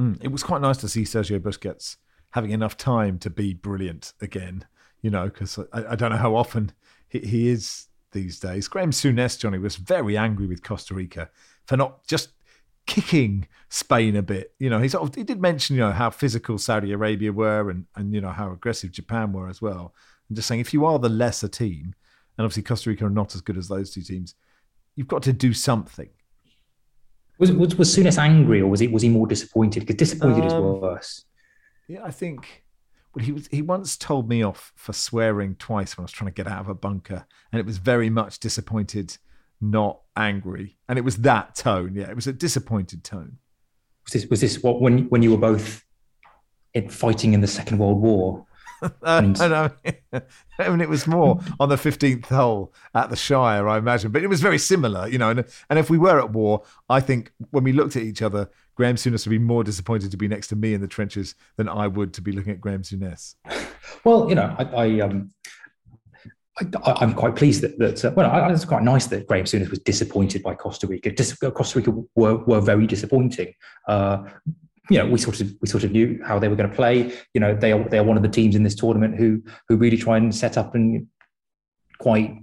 Mm, it was quite nice to see Sergio Busquets having enough time to be brilliant again, you know, because I, I, don't know how often he, he is these days. Graham Souness, Johnny, was very angry with Costa Rica for not just kicking Spain a bit. You know, he sort of he did mention, you know, how physical Saudi Arabia were and and you know how aggressive Japan were as well. And just saying if you are the lesser team, and obviously Costa Rica are not as good as those two teams, you've got to do something. Was was, was Souness angry or was he was he more disappointed? Because disappointed um, is worse. Yeah, I think. Well, he was. He once told me off for swearing twice when I was trying to get out of a bunker, and it was very much disappointed, not angry. And it was that tone. Yeah, it was a disappointed tone. Was this was this what when when you were both in fighting in the Second World War? uh, I know. I mean, it was more on the 15th hole at the Shire, I imagine, but it was very similar, you know. And, and if we were at war, I think when we looked at each other, Graham Souness would be more disappointed to be next to me in the trenches than I would to be looking at Graham Souness. Well, you know, I, I um, I, am quite pleased that, that uh, well, I, it's quite nice that Graham Souness was disappointed by Costa Rica. Dis- Costa Rica were, were very disappointing. Uh, you know, we sort of we sort of knew how they were going to play. You know, they are they are one of the teams in this tournament who who really try and set up and quite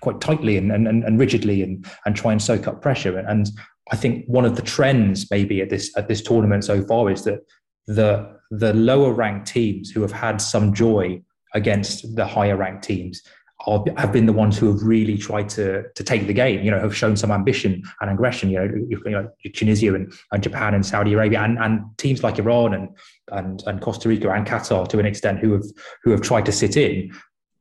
quite tightly and and, and rigidly and and try and soak up pressure. And I think one of the trends maybe at this at this tournament so far is that the the lower ranked teams who have had some joy against the higher ranked teams are, have been the ones who have really tried to to take the game. You know, have shown some ambition and aggression. You know, you know Tunisia and, and Japan and Saudi Arabia and, and teams like Iran and, and and Costa Rica and Qatar to an extent who have who have tried to sit in.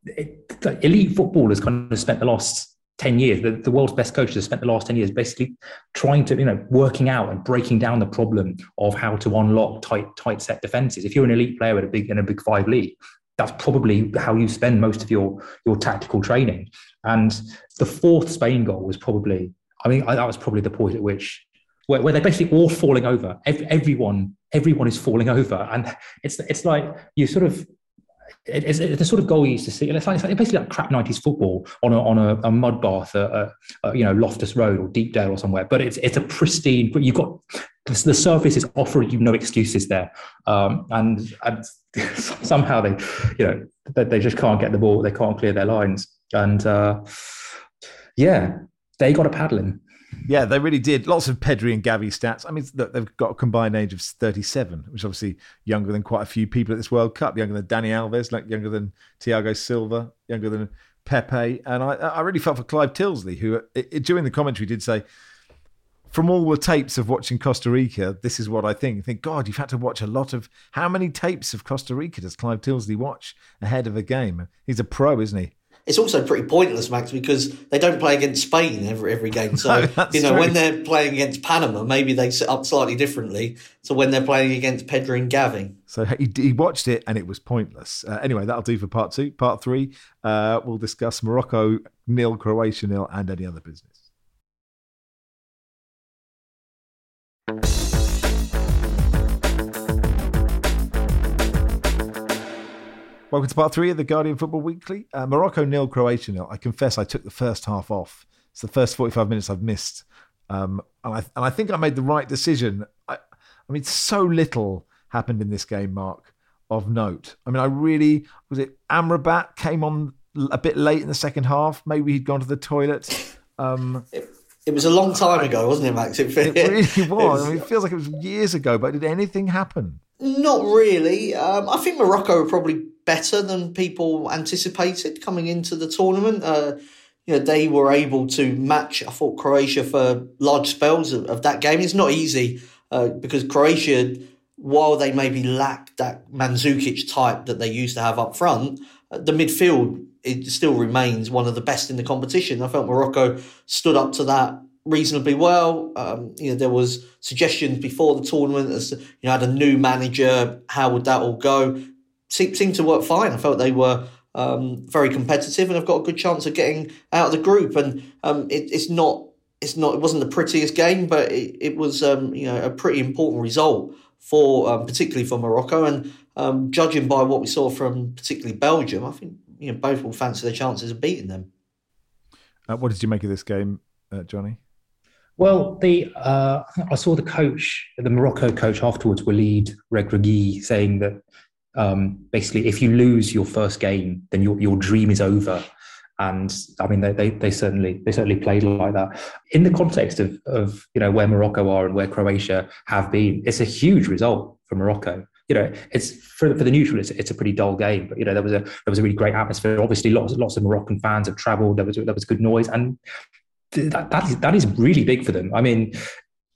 It, elite footballers kind of spent the last 10 years the, the, world's best coaches have spent the last 10 years basically trying to you know working out and breaking down the problem of how to unlock tight tight set defenses if you're an elite player at a big in a big five league that's probably how you spend most of your your tactical training. And the fourth Spain goal was probably, I mean, that was probably the point at which where, where they're basically all falling over. everyone, everyone is falling over, and it's it's like you sort of. It's, the sort of goal you used to see. It's, like, it's basically like crap '90s football on a, on a, a mud bath at, at, at, you know Loftus Road or Deepdale or somewhere. But it's it's a pristine. You've got the surface is offering you no excuses there, um, and and somehow they, you know, they, they, just can't get the ball. They can't clear their lines, and uh, yeah, they got a paddling. Yeah, they really did. Lots of Pedri and Gavi stats. I mean, they've got a combined age of 37, which is obviously younger than quite a few people at this World Cup. Younger than Dani Alves, like younger than Thiago Silva, younger than Pepe. And I, I really felt for Clive Tyldesley, who it, it, during the commentary did say, from all the tapes of watching Costa Rica, this is what I think. I think, God, you've had to watch a lot of. How many tapes of Costa Rica does Clive Tyldesley watch ahead of a game? He's a pro, isn't he? It's also pretty pointless, Max, because they don't play against Spain every every game. So no, you know true. when they're playing against Panama, maybe they set up slightly differently. So when they're playing against Pedro and Gavi, so he, he watched it and it was pointless. Uh, anyway, that'll do for part two. Part three, uh, we'll discuss Morocco nil, Croatia nil, and any other business. Welcome to part three of the Guardian Football Weekly. Uh, Morocco nil, Croatia nil. I confess I took the first half off. It's the first 45 minutes I've missed. Um, and, I, and I think I made the right decision. I, I mean, so little happened in this game, Mark, of note. I mean, I really, was it Amrabat came on a bit late in the second half? Maybe he'd gone to the toilet. Um, it, it was a long time ago, wasn't it, Max? It, it really was. It. I mean, it feels like it was years ago, but did anything happen? Not really. Um, I think Morocco were probably better than people anticipated coming into the tournament. Uh, you know, they were able to match, I thought, Croatia for large spells of, of that game. It's not easy uh, because Croatia, while they maybe lack that Mandzukic type that they used to have up front, uh, the midfield it still remains one of the best in the competition. I felt Morocco stood up to that reasonably well. Um, you know, there was suggestions before the tournament as you know, had a new manager. How would that all go? seemed, seemed to work fine. I felt they were um, very competitive and have got a good chance of getting out of the group. And um, it, it's not it's not it wasn't the prettiest game, but it, it was um, you know a pretty important result for um, particularly for Morocco. And um, judging by what we saw from particularly Belgium, I think you know both will fancy their chances of beating them. Uh, what did you make of this game, uh, Johnny? Well, the uh, I saw the coach, the Morocco coach afterwards, Walid Regragui, saying that um, basically, if you lose your first game, then your, your dream is over. And I mean, they, they, they certainly they certainly played like that. In the context of, of you know where Morocco are and where Croatia have been, it's a huge result for Morocco. You know, it's for, for the neutral, it's, it's a pretty dull game. But you know, there was a there was a really great atmosphere. Obviously, lots lots of Moroccan fans have travelled. There was there was good noise, and that, that is that is really big for them. I mean,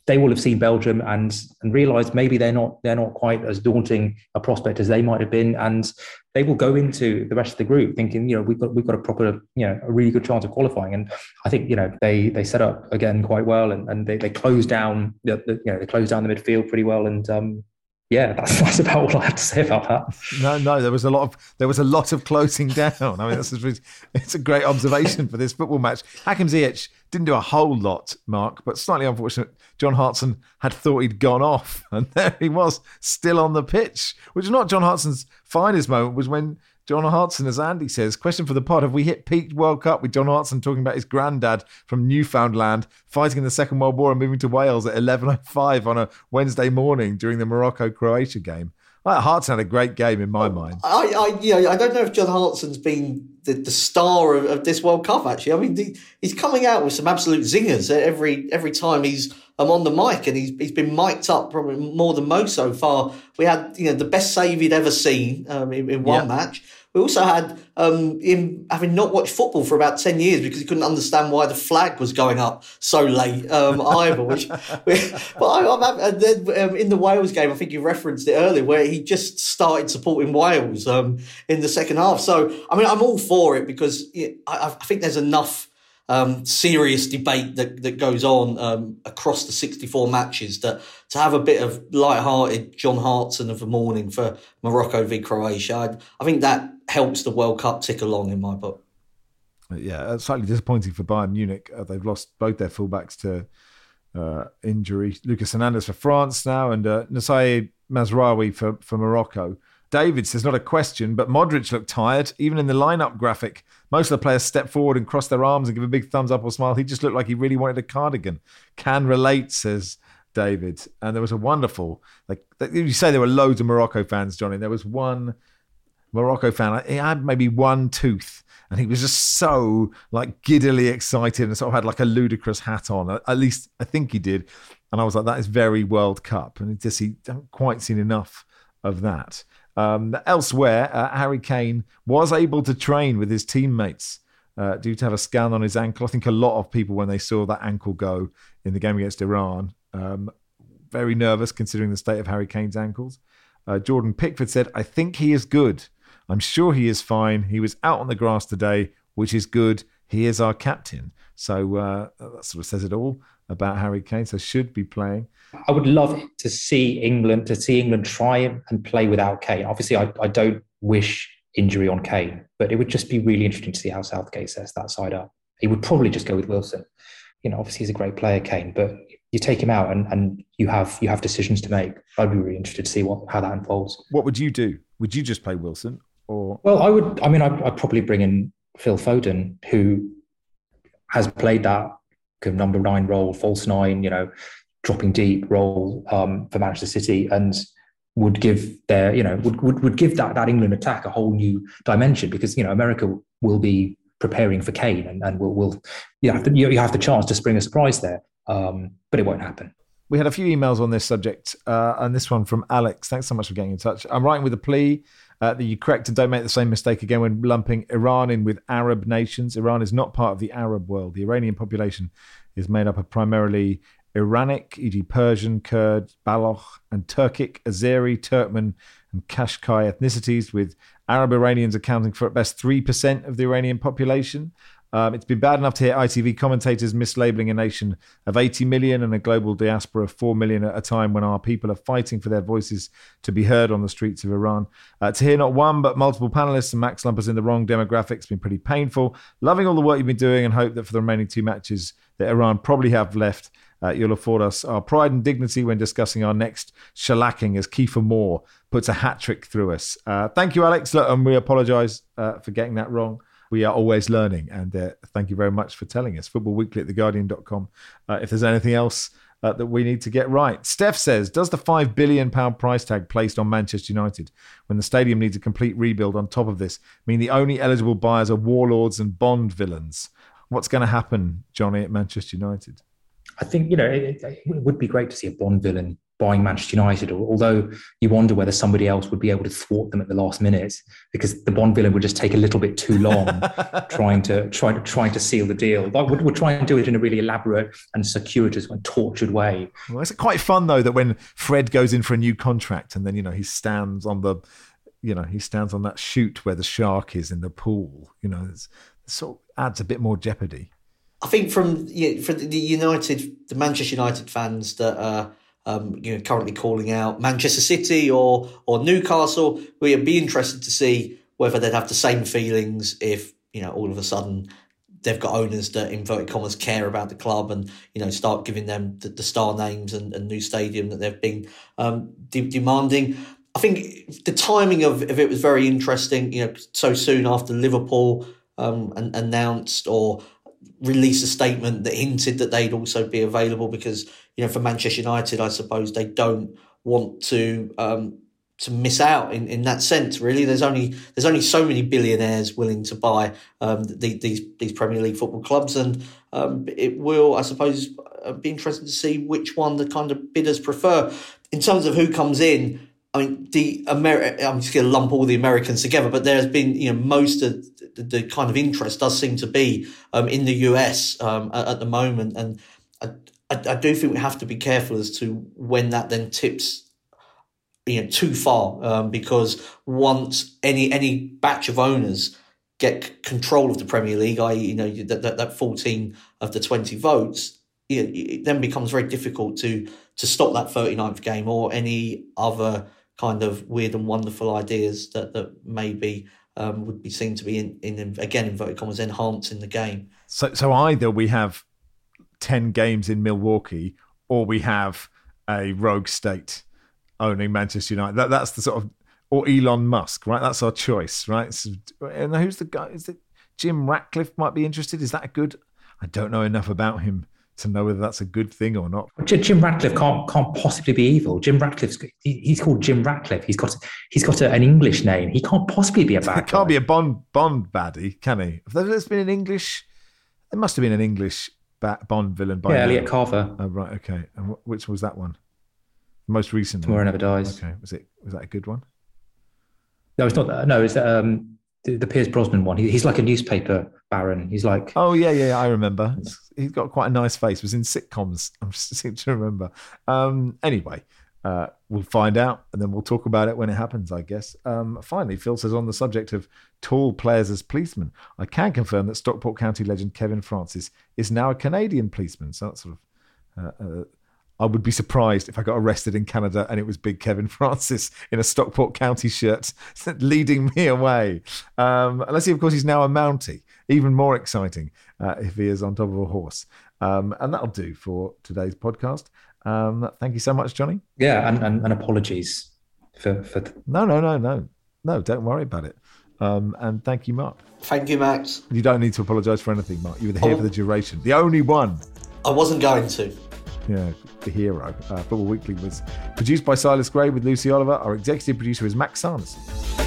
they will have seen Belgium and and realised maybe they're not they're not quite as daunting a prospect as they might have been, and they will go into the rest of the group thinking, you know, we've got we've got a proper, you know, a really good chance of qualifying. And I think you know they they set up again quite well, and, and they they closed down the, the you know they closed down the midfield pretty well, and um, yeah, that's, that's about all I have to say about that. No, no, there was a lot of there was a lot of closing down. I mean, that's a, it's a great observation for this football match. Hakim Ziyech didn't do a whole lot, Mark, but slightly unfortunate. John Hartson had thought he'd gone off, and there he was, still on the pitch, which is not John Hartson's finest moment. Was when John Hartson, as Andy says, question for the pod: Have we hit peak World Cup with John Hartson talking about his granddad from Newfoundland fighting in the Second World War and moving to Wales at 11:05 on a Wednesday morning during the Morocco-Croatia game? Well, Hartson had a great game in my mind. I, I, you know, I don't know if John Hartson's been the, the star of, of, this World Cup. Actually, I mean, the, he's coming out with some absolute zingers every every time he's I'm on the mic, and he's he's been mic'd up probably more than most so far. We had you know the best save he'd ever seen um, in, in, one yeah. match. We also had um, him having not watched football for about 10 years because he couldn't understand why the flag was going up so late um, either. Which, but I, and then um, in the Wales game, I think you referenced it earlier, where he just started supporting Wales um, in the second half. So, I mean, I'm all for it because I, I think there's enough um, serious debate that, that goes on um, across the 64 matches that to have a bit of light-hearted John Hartson of the morning for Morocco v Croatia, I, I think that helps the World Cup tick along in my book. Yeah, slightly disappointing for Bayern Munich. Uh, they've lost both their fullbacks to uh, injury. Lucas Hernandez for France now and uh, Noussair Mazraoui for, for Morocco. David says, not a question, but Modric looked tired. Even in the lineup graphic, most of the players step forward and cross their arms and give a big thumbs up or smile. He just looked like he really wanted a cardigan. Can relate, says David. And there was a wonderful, like you say, there were loads of Morocco fans, Johnny. There was one Morocco fan. He had maybe one tooth, and he was just so like giddily excited and sort of had like a ludicrous hat on. At least I think he did. And I was like, that is very World Cup, and it just he haven't quite seen enough of that. Um, elsewhere, uh, Harry Kane was able to train with his teammates uh, due to have a scan on his ankle. I think a lot of people, when they saw that ankle go in the game against Iran, um, very nervous considering the state of Harry Kane's ankles. Uh, Jordan Pickford said, I think he is good. I'm sure he is fine. He was out on the grass today, which is good. He is our captain. So uh, that sort of says it all about Harry Kane. So should be playing. I would love to see England to see England try and play without Kane. Obviously, I, I don't wish injury on Kane, but it would just be really interesting to see how Southgate sets that side up. He would probably just go with Wilson. You know, obviously he's a great player, Kane, but you take him out and, and you have you have decisions to make. I'd be really interested to see what how that unfolds. What would you do? Would you just play Wilson or? Well, I would. I mean, I'd, I'd probably bring in Phil Foden, who has played that number nine role, false nine. You know, dropping deep role um, for Manchester City and would give their, you know, would, would, would give that, that England attack a whole new dimension because, you know, America will be preparing for Kane and, and will, will you, have you have the chance to spring a surprise there, um, but it won't happen. We had a few emails on this subject, uh, and this one from Alex. Thanks so much for getting in touch. I'm writing with a plea uh, that you correct and don't make the same mistake again when lumping Iran in with Arab nations. Iran is not part of the Arab world. The Iranian population is made up of primarily Iranic, e.g., Persian, Kurd, Baloch, and Turkic, Azeri, Turkmen, and Qashqai ethnicities, with Arab Iranians accounting for at best 3% of the Iranian population. Um, it's been bad enough to hear ITV commentators mislabeling a nation of 80 million and a global diaspora of 4 million at a time when our people are fighting for their voices to be heard on the streets of Iran. Uh, to hear not one but multiple panelists and Max Lumpers in the wrong demographics has been pretty painful. Loving all the work you've been doing and hope that for the remaining two matches that Iran probably have left, uh, you'll afford us our pride and dignity when discussing our next shellacking as Kiefer Moore puts a hat trick through us. Uh, thank you, Alex, and we apologise uh, for getting that wrong. We are always learning, and uh, thank you very much for telling us. Football Weekly at theguardian.com. Uh, if there's anything else uh, that we need to get right. Steph says, does the five billion pound price tag placed on Manchester United, when the stadium needs a complete rebuild on top of this, mean the only eligible buyers are warlords and Bond villains? What's going to happen, Johnny, at Manchester United? I think you know it, it, would be great to see a Bond villain buying Manchester United, although you wonder whether somebody else would be able to thwart them at the last minute because the Bond villain would just take a little bit too long trying to trying to trying to seal the deal. Like would, would try and do it in a really elaborate and circuitous and tortured way. Well, it's quite fun though that when Fred goes in for a new contract and then you know he stands on the you know he stands on that chute where the shark is in the pool. You know, it's, it sort of adds a bit more jeopardy. I think from you know, for the United, the Manchester United fans that are um, you know currently calling out Manchester City or or Newcastle, we'd be interested to see whether they'd have the same feelings if you know all of a sudden they've got owners that inverted commas care about the club and you know start giving them the, the star names and, and, new stadium that they've been um, de- demanding. I think the timing of, of it was very interesting. You know, so soon after Liverpool um, announced or released a statement that hinted that they'd also be available because you know for Manchester United, I suppose they don't want to um, to miss out in, in that sense. Really, there's only there's only so many billionaires willing to buy um, the, these these Premier League football clubs, and um, it will, I suppose, uh, be interesting to see which one the kind of bidders prefer in terms of who comes in. I mean, the Ameri- I'm just going to lump all the Americans together, but there's been, you know, most of the, the kind of interest does seem to be um, in the US um, at, at, the moment. And I, I, I, do think we have to be careful as to when that then tips, you know, too far, um, because once any any batch of owners get control of the Premier League, i.e., you know, that, that, that 14 of the 20 votes, you know, it then becomes very difficult to to stop that 39th game or any other kind of weird and wonderful ideas that that maybe um, would be seen to be in, again in again inverted commas enhancing the game. So so either we have ten games in Milwaukee or we have a rogue state owning Manchester United. That that's the sort of or Elon Musk, right? That's our choice, right? So, and who's the guy? Is it Jim Ratcliffe? Might be interested. Is that a good? I don't know enough about him to know whether that's a good thing or not. Jim Ratcliffe can't can't possibly be evil. Jim Ratcliffe's he's called Jim Ratcliffe. He's got he's got a, an English name. He can't possibly be a bad. Guy. Can't guy. be a Bond Bond baddie, can he? If there's been an English, there must have been an English Bond villain by yeah, now. Elliot Carver. Oh right, okay. And which was that one? most recent. Tomorrow Never Dies. Okay, was it was that a good one? No, it's not. That. No, it's um, the, the Pierce Brosnan one. He, he's like a newspaper baron. He's like, oh yeah, yeah, I remember. he's got quite a nice face. Was in sitcoms. I'm just seem to remember. Um, anyway, uh, we'll find out, and then we'll talk about it when it happens. I guess. Um, finally, Phil says on the subject of tall players as policemen, I can confirm that Stockport County legend Kevin Francis is now a Canadian policeman. So that's sort of. Uh, uh, I would be surprised if I got arrested in Canada and it was big Kevin Francis in a Stockport County shirt leading me away. Um, unless he, of course, he's now a Mountie. Even more exciting uh, if he is on top of a horse. Um, and that'll do for today's podcast. Um, thank you so much, Johnny. Yeah, and, and, and apologies for, for th- no, no, no, no, no. Don't worry about it. Um, and thank you, Mark. Thank you, Max. You don't need to apologise for anything, Mark. You were here oh. for the duration. The only one. I wasn't going to yeah, the hero. Uh, Football Weekly was produced by Silas Gray with Lucy Oliver. Our executive producer is Max Sanderson.